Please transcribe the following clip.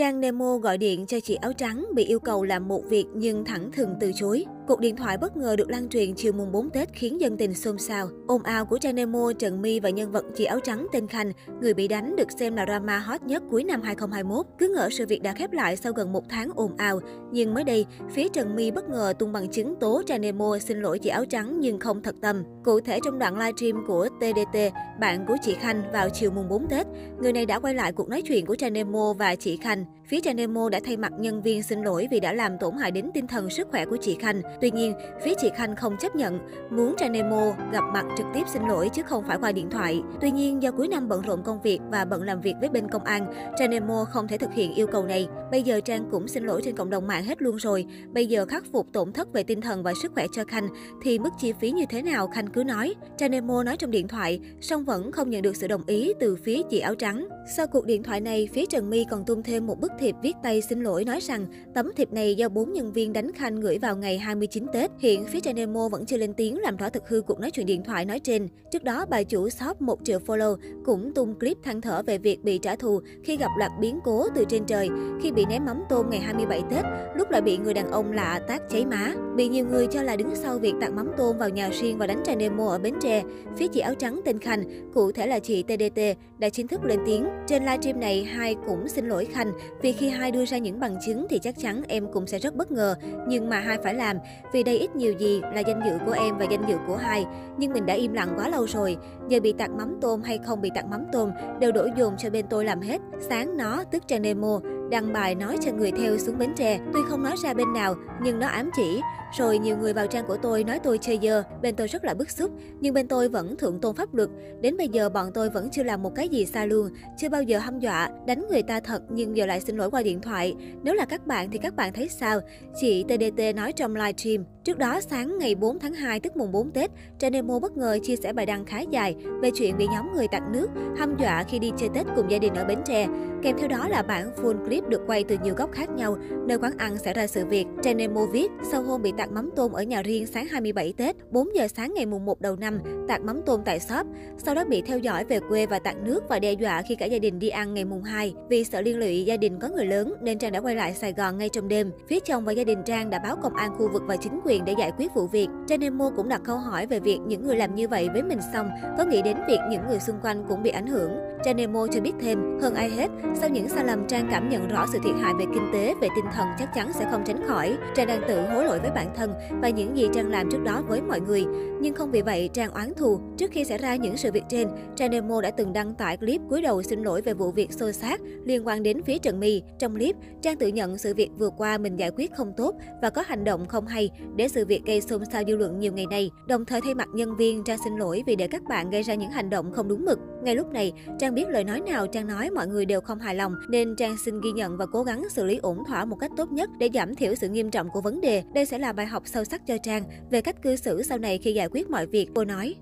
Trang Nemo gọi điện cho chị áo trắng bị yêu cầu làm một việc nhưng thẳng thừng từ chối. Cuộc điện thoại bất ngờ được lan truyền chiều mùng 4 Tết khiến dân tình xôn xao. Ồn ào của Trang Nemo, Trần My và nhân vật chị áo trắng tên Khanh, người bị đánh được xem là drama hot nhất cuối năm 2021. Cứ ngỡ sự việc đã khép lại sau gần một tháng ồn ào. Nhưng mới đây, phía Trần My bất ngờ tung bằng chứng tố Trang Nemo xin lỗi chị áo trắng nhưng không thật tâm. Cụ thể trong đoạn livestream của TDT, bạn của chị Khanh vào chiều mùng 4 Tết, người này đã quay lại cuộc nói chuyện của Trang Nemo và chị Khanh. Phía Trang Nemo đã thay mặt nhân viên xin lỗi vì đã làm tổn hại đến tinh thần sức khỏe của chị Khanh. Tuy nhiên, phía chị Khanh không chấp nhận, muốn Trang Nemo gặp mặt trực tiếp xin lỗi chứ không phải qua điện thoại. Tuy nhiên, do cuối năm bận rộn công việc và bận làm việc với bên công an, Trang Nemo không thể thực hiện yêu cầu này. Bây giờ Trang cũng xin lỗi trên cộng đồng mạng hết luôn rồi. Bây giờ khắc phục tổn thất về tinh thần và sức khỏe cho Khanh thì mức chi phí như thế nào Khanh cứ nói. Trang Nemo nói trong điện thoại, song vẫn không nhận được sự đồng ý từ phía chị áo trắng. Sau cuộc điện thoại này, phía Trần My còn tung thêm một bức thiệp viết tay xin lỗi nói rằng tấm thiệp này do bốn nhân viên đánh Khanh gửi vào ngày 29 Tết. Hiện phía trên Nemo vẫn chưa lên tiếng làm rõ thực hư cuộc nói chuyện điện thoại nói trên. Trước đó, bà chủ shop 1 triệu follow cũng tung clip than thở về việc bị trả thù khi gặp loạt biến cố từ trên trời, khi bị ném mắm tôm ngày 27 Tết, lúc lại bị người đàn ông lạ tác cháy má. Bị nhiều người cho là đứng sau việc tạt mắm tôm vào nhà riêng và đánh trai Nemo ở Bến Tre. Phía chị áo trắng tên Khanh, cụ thể là chị TDT, đã chính thức lên tiếng. Trên livestream này, hai cũng xin lỗi Khanh vì khi hai đưa ra những bằng chứng thì chắc chắn em cũng sẽ rất bất ngờ. Nhưng mà hai phải làm, vì đây ít nhiều gì là danh dự của em và danh dự của hai. Nhưng mình đã im lặng quá lâu rồi. Giờ bị tạt mắm tôm hay không bị tạt mắm tôm đều đổ dồn cho bên tôi làm hết. Sáng nó, tức Trang Nemo, đăng bài nói cho người theo xuống Bến Tre. Tuy không nói ra bên nào, nhưng nó ám chỉ. Rồi nhiều người vào trang của tôi nói tôi chơi dơ, bên tôi rất là bức xúc. Nhưng bên tôi vẫn thượng tôn pháp luật. Đến bây giờ bọn tôi vẫn chưa làm một cái gì xa luôn. Chưa bao giờ hăm dọa, đánh người ta thật nhưng giờ lại xin lỗi qua điện thoại. Nếu là các bạn thì các bạn thấy sao? Chị TDT nói trong livestream. Trước đó, sáng ngày 4 tháng 2 tức mùng 4 Tết, Tranemo bất ngờ chia sẻ bài đăng khá dài về chuyện bị nhóm người tặng nước, hăm dọa khi đi chơi Tết cùng gia đình ở Bến Tre. Kèm theo đó là bản full clip được quay từ nhiều góc khác nhau, nơi quán ăn xảy ra sự việc. Tranemo viết, sau hôm bị tạt mắm tôm ở nhà riêng sáng 27 Tết, 4 giờ sáng ngày mùng 1 đầu năm, tạt mắm tôm tại shop. Sau đó bị theo dõi về quê và tạt nước và đe dọa khi cả gia đình đi ăn ngày mùng 2. Vì sợ liên lụy gia đình có người lớn nên Trang đã quay lại Sài Gòn ngay trong đêm. Phía chồng và gia đình Trang đã báo công an khu vực và chính quyền để giải quyết vụ việc. Trang Nemo cũng đặt câu hỏi về việc những người làm như vậy với mình xong có nghĩ đến việc những người xung quanh cũng bị ảnh hưởng. Trang Nemo cho biết thêm, hơn ai hết, sau những sai lầm Trang cảm nhận rõ sự thiệt hại về kinh tế, về tinh thần chắc chắn sẽ không tránh khỏi. Trang đang tự hối lỗi với bản thân và những gì Trang làm trước đó với mọi người. Nhưng không vì vậy Trang oán thù. Trước khi xảy ra những sự việc trên, Trang Nemo đã từng đăng tải clip cúi đầu xin lỗi về vụ việc xô xát liên quan đến phía Trần My. Trong clip, Trang tự nhận sự việc vừa qua mình giải quyết không tốt và có hành động không hay để sự việc gây xôn xao dư luận nhiều ngày nay. Đồng thời thay mặt nhân viên, Trang xin lỗi vì để các bạn gây ra những hành động không đúng mực. Ngay lúc này, Trang biết lời nói nào Trang nói mọi người đều không hài lòng, nên Trang xin ghi nhận và cố gắng xử lý ổn thỏa một cách tốt nhất để giảm thiểu sự nghiêm trọng của vấn đề. Đây sẽ là bài học sâu sắc cho Trang về cách cư xử sau này khi giải quyết mọi việc, cô nói.